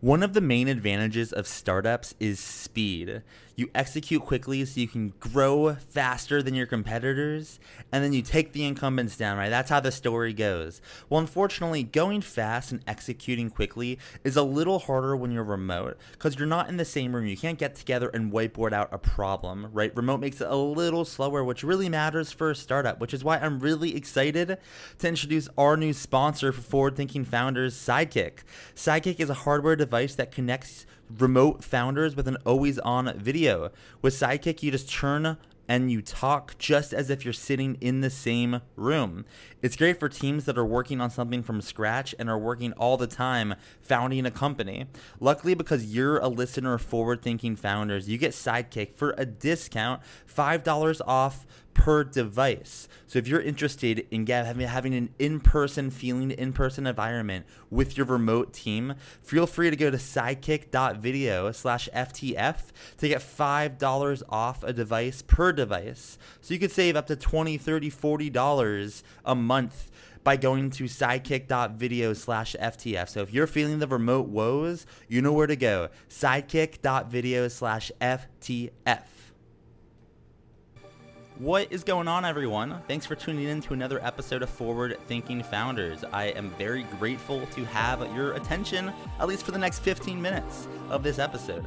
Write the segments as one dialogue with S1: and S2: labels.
S1: One of the main advantages of startups is speed. You execute quickly so you can grow faster than your competitors, and then you take the incumbents down, right? That's how the story goes. Well, unfortunately, going fast and executing quickly is a little harder when you're remote because you're not in the same room. You can't get together and whiteboard out a problem, right? Remote makes it a little slower, which really matters for a startup, which is why I'm really excited to introduce our new sponsor for forward thinking founders, Sidekick. Sidekick is a hardware device that connects remote founders with an always on video. With Sidekick, you just turn and you talk just as if you're sitting in the same room. It's great for teams that are working on something from scratch and are working all the time founding a company. Luckily, because you're a listener of forward thinking founders, you get Sidekick for a discount $5 off per device. So if you're interested in having, having an in-person feeling, in-person environment with your remote team, feel free to go to sidekick.video slash FTF to get $5 off a device per device. So you could save up to 20, 30, 40 dollars a month by going to sidekick.video slash FTF. So if you're feeling the remote woes, you know where to go. Sidekick.video slash FTF. What is going on, everyone? Thanks for tuning in to another episode of Forward Thinking Founders. I am very grateful to have your attention, at least for the next 15 minutes of this episode.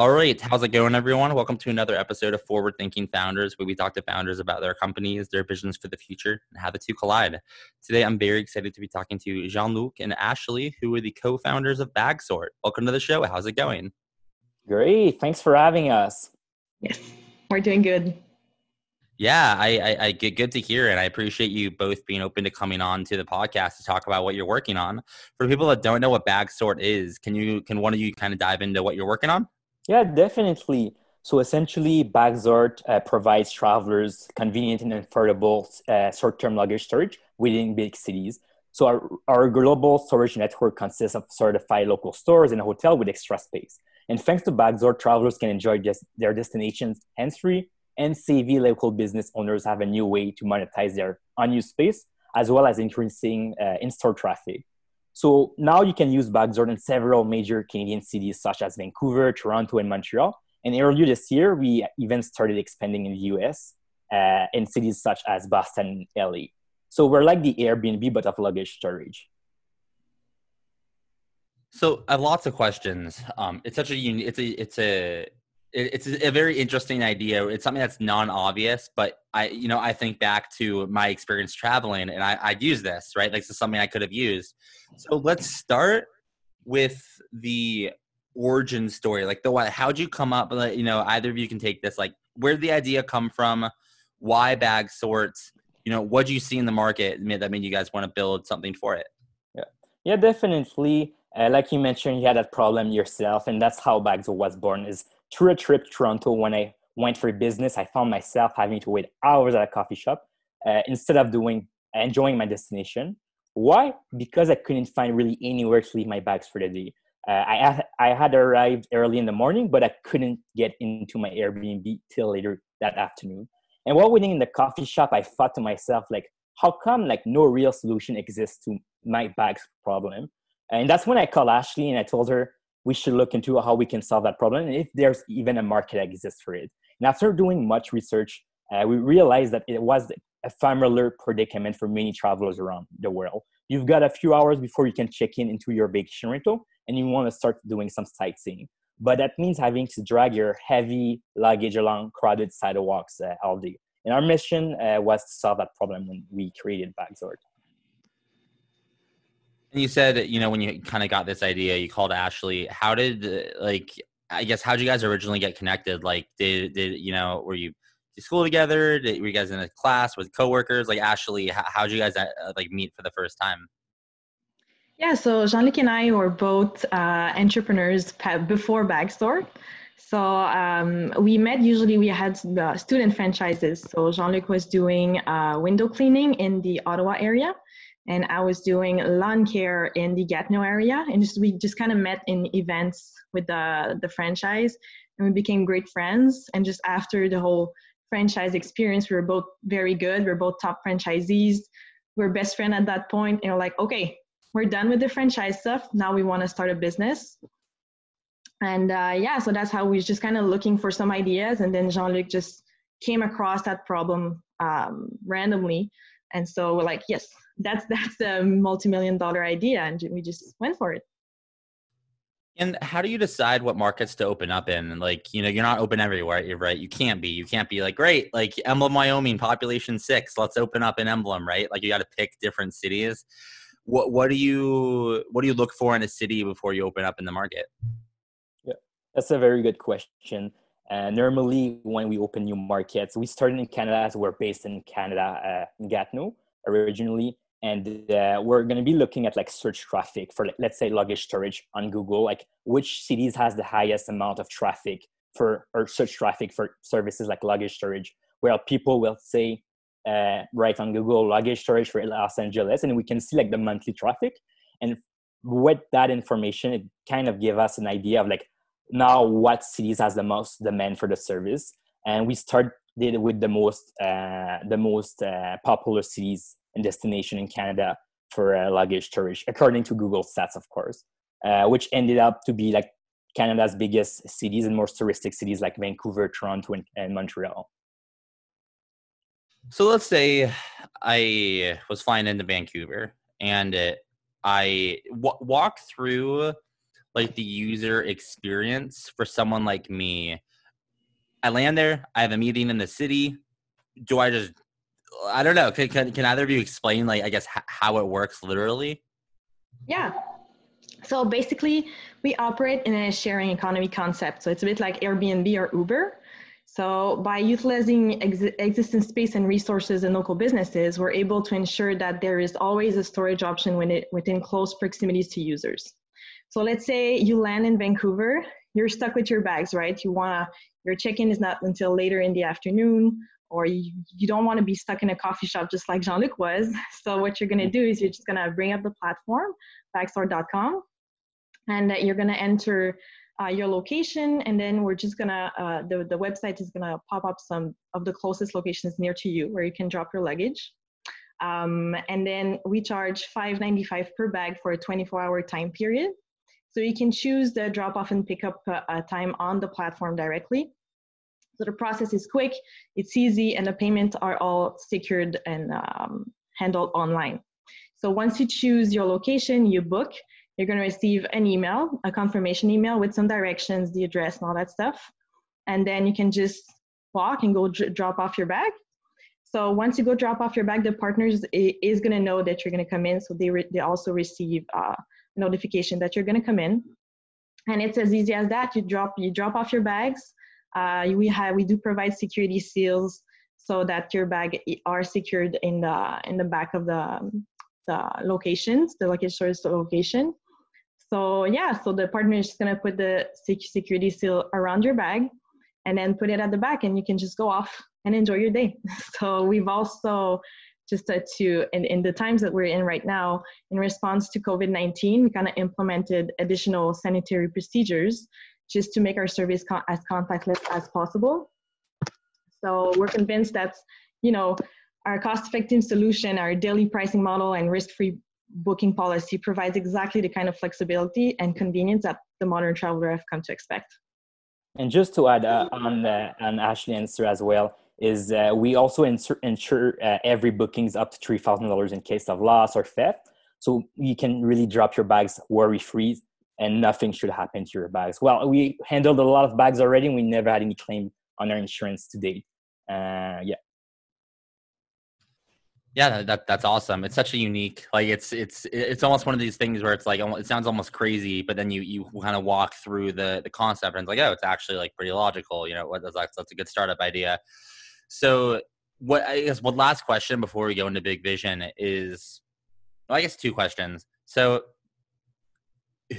S1: All right, how's it going, everyone? Welcome to another episode of Forward Thinking Founders, where we talk to founders about their companies, their visions for the future, and how the two collide. Today, I'm very excited to be talking to Jean Luc and Ashley, who are the co founders of Bagsort. Welcome to the show. How's it going?
S2: Great. Thanks for having us.
S3: Yes, we're doing good.
S1: Yeah, I, I, I, get good to hear, and I appreciate you both being open to coming on to the podcast to talk about what you're working on. For people that don't know what Bagsort is, can you can one of you kind of dive into what you're working on?
S2: Yeah, definitely. So essentially, Bagsort uh, provides travelers convenient and affordable uh, short-term luggage storage within big cities. So our, our global storage network consists of certified local stores and a hotel with extra space. And thanks to Bagsort, travelers can enjoy their destinations hands-free, and savvy local business owners have a new way to monetize their unused space, as well as increasing uh, in-store traffic. So now you can use Bagsort in several major Canadian cities such as Vancouver, Toronto, and Montreal. And earlier this year, we even started expanding in the US uh, in cities such as Boston and LA. So we're like the Airbnb, but of luggage storage.
S1: So I have lots of questions. Um, it's such a it's a, it's a, it's a very interesting idea. It's something that's non-obvious, but I, you know, I think back to my experience traveling, and I, I'd use this, right? Like, this is something I could have used. So let's start with the origin story. Like, the what? How'd you come up? You know, either of you can take this. Like, where did the idea come from? Why Bagsorts? You know, what do you see in the market that made you guys want to build something for it?
S2: Yeah, yeah, definitely. Uh, like you mentioned, you had that problem yourself, and that's how Bagsort was born. Is through a trip to Toronto when I went for business, I found myself having to wait hours at a coffee shop uh, instead of doing enjoying my destination. Why? Because I couldn't find really anywhere to leave my bags for the day. Uh, I, I had arrived early in the morning, but I couldn't get into my Airbnb till later that afternoon. And while waiting in the coffee shop, I thought to myself, like, how come like no real solution exists to my bags problem? And that's when I called Ashley and I told her, we should look into how we can solve that problem and if there's even a market that exists for it. And after doing much research, uh, we realized that it was a familiar predicament for many travelers around the world. You've got a few hours before you can check in into your vacation rental and you want to start doing some sightseeing. But that means having to drag your heavy luggage along crowded sidewalks uh, all day. And our mission uh, was to solve that problem when we created Bagsort.
S1: And you said, you know, when you kind of got this idea, you called Ashley. How did like I guess how did you guys originally get connected? Like, did did you know were you school together? Did, were you guys in a class with coworkers? Like Ashley, how how did you guys uh, like meet for the first time?
S3: Yeah, so Jean-Luc and I were both uh, entrepreneurs before Bagsort. So um, we met. Usually, we had the student franchises. So Jean-Luc was doing uh, window cleaning in the Ottawa area, and I was doing lawn care in the Gatineau area. And just, we just kind of met in events with the the franchise, and we became great friends. And just after the whole franchise experience, we were both very good. We are both top franchisees. We we're best friend at that point, and we're like, okay, we're done with the franchise stuff. Now we want to start a business. And uh, yeah, so that's how we was just kind of looking for some ideas, and then Jean Luc just came across that problem um, randomly, and so we're like, yes, that's that's the multi-million dollar idea, and we just went for it.
S1: And how do you decide what markets to open up in? Like, you know, you're not open everywhere, You're right? You can't be. You can't be like, great, like Emblem, Wyoming, population six, let's open up in Emblem, right? Like, you got to pick different cities. What what do you what do you look for in a city before you open up in the market?
S2: Yeah, that's a very good question. And normally, when we open new markets, we started in Canada as we're based in Canada, uh, in Gatineau originally, and uh, we're going to be looking at like search traffic for let's say luggage storage on google like which cities has the highest amount of traffic for or search traffic for services like luggage storage where people will say uh, right on google luggage storage for los angeles and we can see like the monthly traffic. And with that information it kind of give us an idea of like now what cities has the most demand for the service. And we started with the most uh, the most uh, popular cities and destination in Canada for uh, luggage storage, according to Google Stats, of course, uh, which ended up to be like Canada's biggest cities and most touristic cities like Vancouver, Toronto, and, and Montreal.
S1: So let's say I was flying into Vancouver and it, I w- walk through like the user experience for someone like me. I land there, I have a meeting in the city. Do I just I don't know. Can, can, can either of you explain, like, I guess, h- how it works literally?
S3: Yeah. So basically, we operate in a sharing economy concept. So it's a bit like Airbnb or Uber. So by utilizing ex- existing space and resources in local businesses, we're able to ensure that there is always a storage option when it, within close proximities to users. So let's say you land in Vancouver, you're stuck with your bags, right? You wanna, your check-in is not until later in the afternoon, or you, you don't want to be stuck in a coffee shop just like Jean-Luc was. So what you're going to do is you're just going to bring up the platform, bagsort.com, and you're going to enter uh, your location, and then we're just going to, uh, the, the website is going to pop up some of the closest locations near to you where you can drop your luggage. Um, and then we charge $5.95 per bag for a 24 hour time period. So you can choose the drop off and pick up uh, time on the platform directly. So the process is quick, it's easy, and the payments are all secured and um, handled online. So once you choose your location, you book, you're going to receive an email, a confirmation email with some directions, the address, and all that stuff. And then you can just walk and go drop off your bag. So once you go drop off your bag, the partners is going to know that you're going to come in. So they, they also receive uh, notification that you're going to come in. And it's as easy as that. You drop you drop off your bags. Uh, we have we do provide security seals so that your bag are secured in the in the back of the the locations, the location source location. So yeah, so the partner is gonna put the security seal around your bag, and then put it at the back, and you can just go off and enjoy your day. So we've also just to in, in the times that we're in right now in response to covid-19 we kind of implemented additional sanitary procedures just to make our service as contactless as possible. So we're convinced that, you know, our cost-effective solution, our daily pricing model, and risk-free booking policy provides exactly the kind of flexibility and convenience that the modern traveler have come to expect.
S2: And just to add uh, on uh, on Ashley's answer as well is uh, we also insur- insure uh, every bookings up to three thousand dollars in case of loss or theft, so you can really drop your bags worry free and nothing should happen to your bags. Well, we handled a lot of bags already, and we never had any claim on our insurance to date. Uh, yeah.
S1: Yeah, that that's awesome. It's such a unique, like it's it's it's almost one of these things where it's like it sounds almost crazy, but then you you kind of walk through the the concept and it's like, oh, it's actually like pretty logical. You know, what that's that's a good startup idea. So, what I guess what last question before we go into big vision is, well, I guess two questions. So,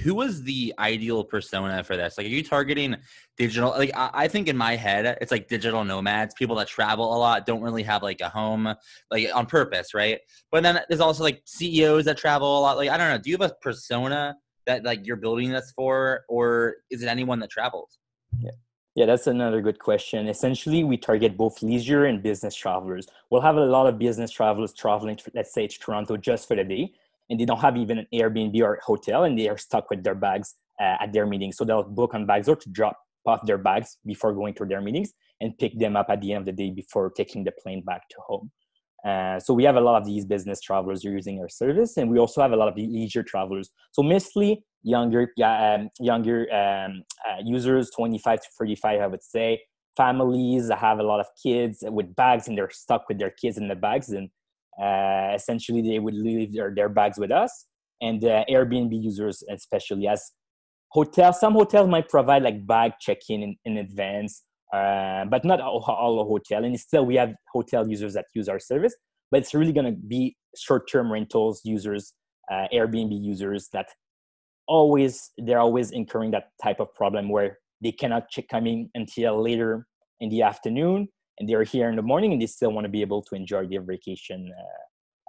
S1: who was the ideal persona for this? Like, are you targeting digital? Like, I, I, think in my head, it's like digital nomads, people that travel a lot, don't really have like a home, like on purpose, right? But then there's also like CEOs that travel a lot. Like, I don't know. Do you have a persona that like you're building this for, or is it anyone that travels?
S2: Yeah. Yeah, that's another good question. Essentially, we target both leisure and business travelers. We'll have a lot of business travelers traveling, let's say, to Toronto just for the day and they don't have even an Airbnb or hotel and they are stuck with their bags uh, at their meeting. So they'll book on Bagsort to drop off their bags before going to their meetings and pick them up at the end of the day before taking the plane back to home. Uh, so we have a lot of these business travelers using our service, and we also have a lot of the leisure travelers. So mostly younger, um, younger um, uh, users, 25 to 35, I would say. Families that have a lot of kids with bags, and they're stuck with their kids in the bags, and uh, essentially, they would leave their, their bags with us, and uh, Airbnb users, especially as hotels. Some hotels might provide like bag check-in in, in advance, uh, but not all, all hotel. And still, we have hotel users that use our service, but it's really going to be short-term rentals users, uh, Airbnb users that always they're always incurring that type of problem where they cannot check coming until later in the afternoon and they're here in the morning and they still want to be able to enjoy their vacation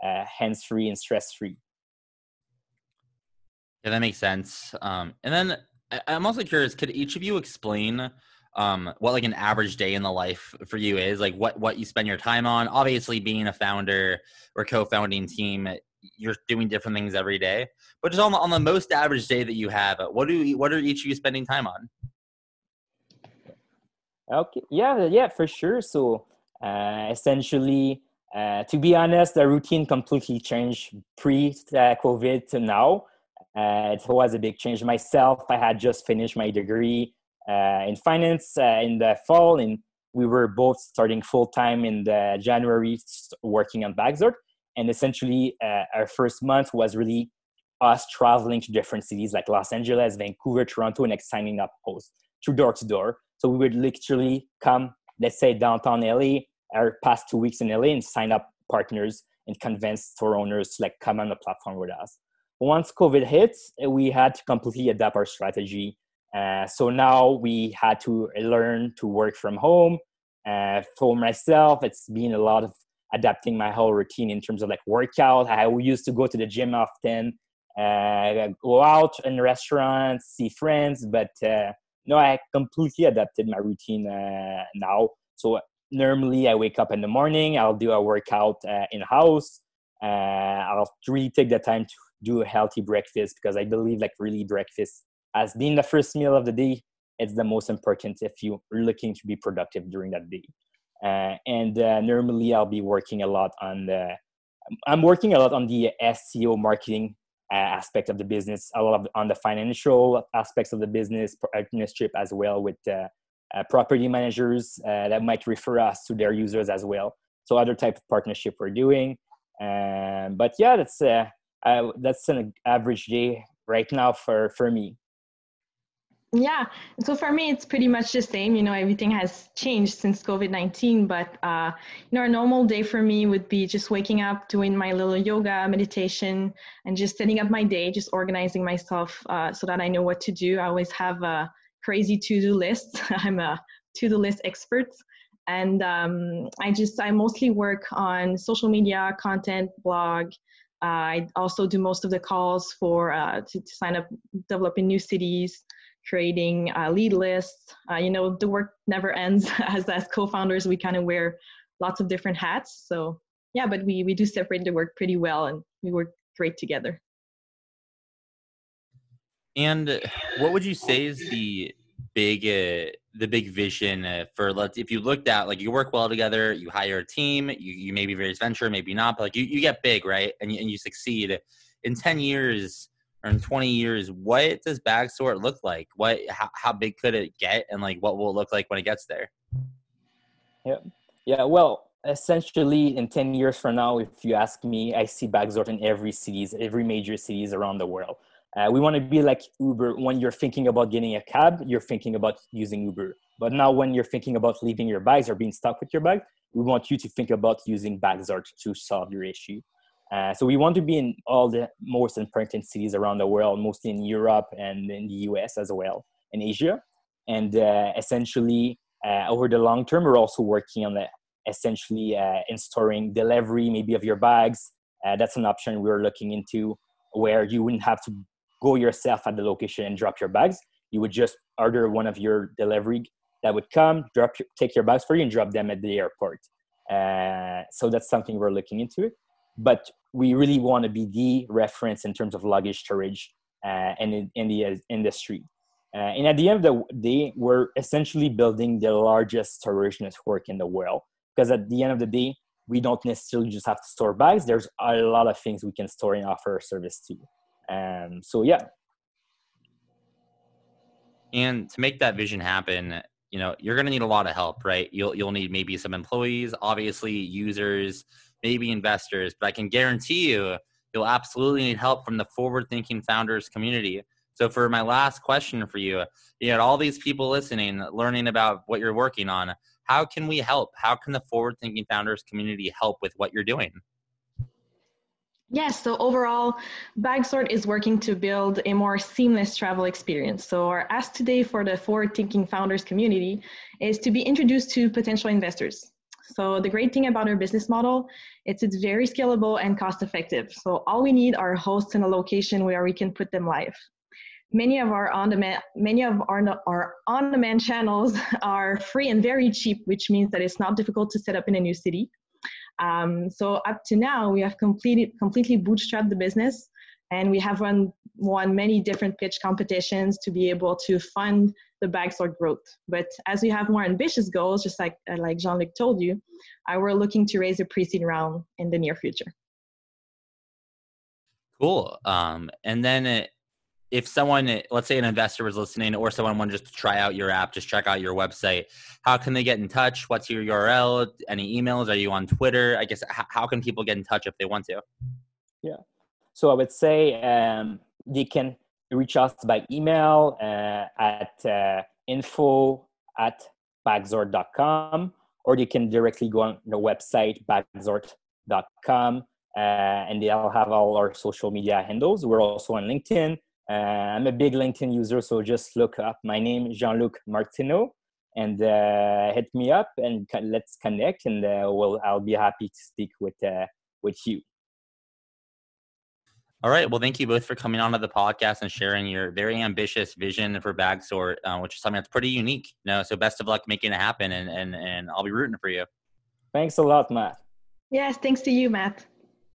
S2: uh, uh, hands free and stress free.
S1: Yeah, that makes sense. Um, and then I'm also curious, could each of you explain um, what like an average day in the life for you is? Like what what you spend your time on? Obviously, being a founder or co-founding team, you're doing different things every day. But just on the, on the most average day that you have, what do you, what are each of you spending time on?
S2: Okay. Yeah. Yeah. For sure. So uh, essentially, uh, to be honest, the routine completely changed pre-COVID to now. Uh, it was a big change. Myself, I had just finished my degree uh, in finance uh, in the fall, and we were both starting full time in the January, working on Bagsort. And essentially, uh, our first month was really us traveling to different cities like Los Angeles, Vancouver, Toronto, and signing up hosts through door to door. So we would literally come, let's say downtown LA, our past two weeks in LA, and sign up partners and convince store owners to like come on the platform with us. Once COVID hit, we had to completely adapt our strategy. Uh, so now we had to learn to work from home. Uh, for myself, it's been a lot of adapting my whole routine in terms of like workout. I used to go to the gym often, uh, go out in restaurants, see friends, but uh, no, I completely adapted my routine uh, now. So normally I wake up in the morning, I'll do a workout uh, in house. Uh, I'll really take the time to do a healthy breakfast because I believe like really breakfast as being the first meal of the day, it's the most important if you're looking to be productive during that day. Uh, and uh, normally I'll be working a lot on the, I'm working a lot on the SEO marketing aspect of the business, a lot of on the financial aspects of the business, partnership as well with uh, uh, property managers uh, that might refer us to their users as well. So other type of partnership we're doing. Um, but yeah, that's uh, that's an average day right now for for me.
S3: Yeah. So for me, it's pretty much the same. You know, everything has changed since COVID 19. But, uh, you know, a normal day for me would be just waking up, doing my little yoga, meditation, and just setting up my day, just organizing myself uh, so that I know what to do. I always have a crazy to do list. I'm a to do list expert. And um, I just, I mostly work on social media, content, blog. Uh, I also do most of the calls for uh, to, to sign up, developing new cities creating a lead lists. Uh, you know, the work never ends. As as co-founders, we kind of wear lots of different hats. So yeah, but we we do separate the work pretty well, and we work great together.
S1: And what would you say is the big uh, the big vision uh, for let's if you looked at like you work well together, you hire a team, you you maybe various venture, maybe not, but like you, you get big, right? And you, and you succeed. In ten years, or in 20 years, what does Bagsort look like? What, how, how big could it get? And like, what will it look like when it gets there?
S2: Yeah. Yeah. Well, essentially in 10 years from now if you ask me i see bagsort in every cities every major cities around the world uh, we want to be like uber. When you're thinking about getting a cab you're thinking about using uber. But now when you're thinking about leaving your bags or being stuck with your bag we want you to think about using bagsort to solve your issue. Uh, so we want to be in all the most important cities around the world mostly in europe and in the us as well in asia. And uh, essentially uh, over the long term we're also working on the essentially uh, in delivery maybe of your bags. Uh, that's an option we're looking into where you wouldn't have to go yourself at the location and drop your bags. You would just order one of your delivery that would come, drop, your, take your bags for you, and drop them at the airport. Uh, so that's something we're looking into. But we really want to be the reference in terms of luggage storage uh, and in, in the industry. Uh, and at the end of the day, we're essentially building the largest storage network in the world because at the end of the day we don't necessarily just have to store bags there's a lot of things we can store and offer service to um, so yeah
S1: and to make that vision happen you know you're going to need a lot of help right you'll you'll need maybe some employees obviously users maybe investors but i can guarantee you you'll absolutely need help from the forward thinking founders community so for my last question for you you had all these people listening learning about what you're working on how can we help? How can the forward thinking founders community help with what you're doing?
S3: Yes, so overall, Bagsort is working to build a more seamless travel experience. So, our ask today for the forward thinking founders community is to be introduced to potential investors. So, the great thing about our business model is it's very scalable and cost effective. So, all we need are hosts and a location where we can put them live many of our on-demand many of our, our on-demand channels are free and very cheap which means that it's not difficult to set up in a new city um, so up to now we have completed completely bootstrapped the business and we have run won many different pitch competitions to be able to fund the bagsort growth. But as we have more ambitious goals just like uh, like jean-luc told you uh, we're looking to raise a pre-seed round in the near future.
S1: Cool. Um, and then it, if someone, let's say an investor was listening or someone wanted just to try out your app, just check out your website, how can they get in touch? What's your URL? Any emails? Are you on Twitter? I guess, how can people get in touch if they want to?
S2: Yeah. So I would say um, they can reach us by email uh, at uh, info at bagsort.com or they can directly go on the website bagsort.com uh, and they'll have all our social media handles. We're also on LinkedIn. Uh, I'm a big LinkedIn user, so just look up my name, Jean-Luc Martineau, and uh, hit me up and let's connect, and uh, we'll, I'll be happy to speak with uh, with you.
S1: All right. Well, thank you both for coming onto the podcast and sharing your very ambitious vision for Bagsort, uh, which is something that's pretty unique. You know, so best of luck making it happen, and and and I'll be rooting for you.
S2: Thanks a lot, Matt.
S3: Yes, thanks to you, Matt.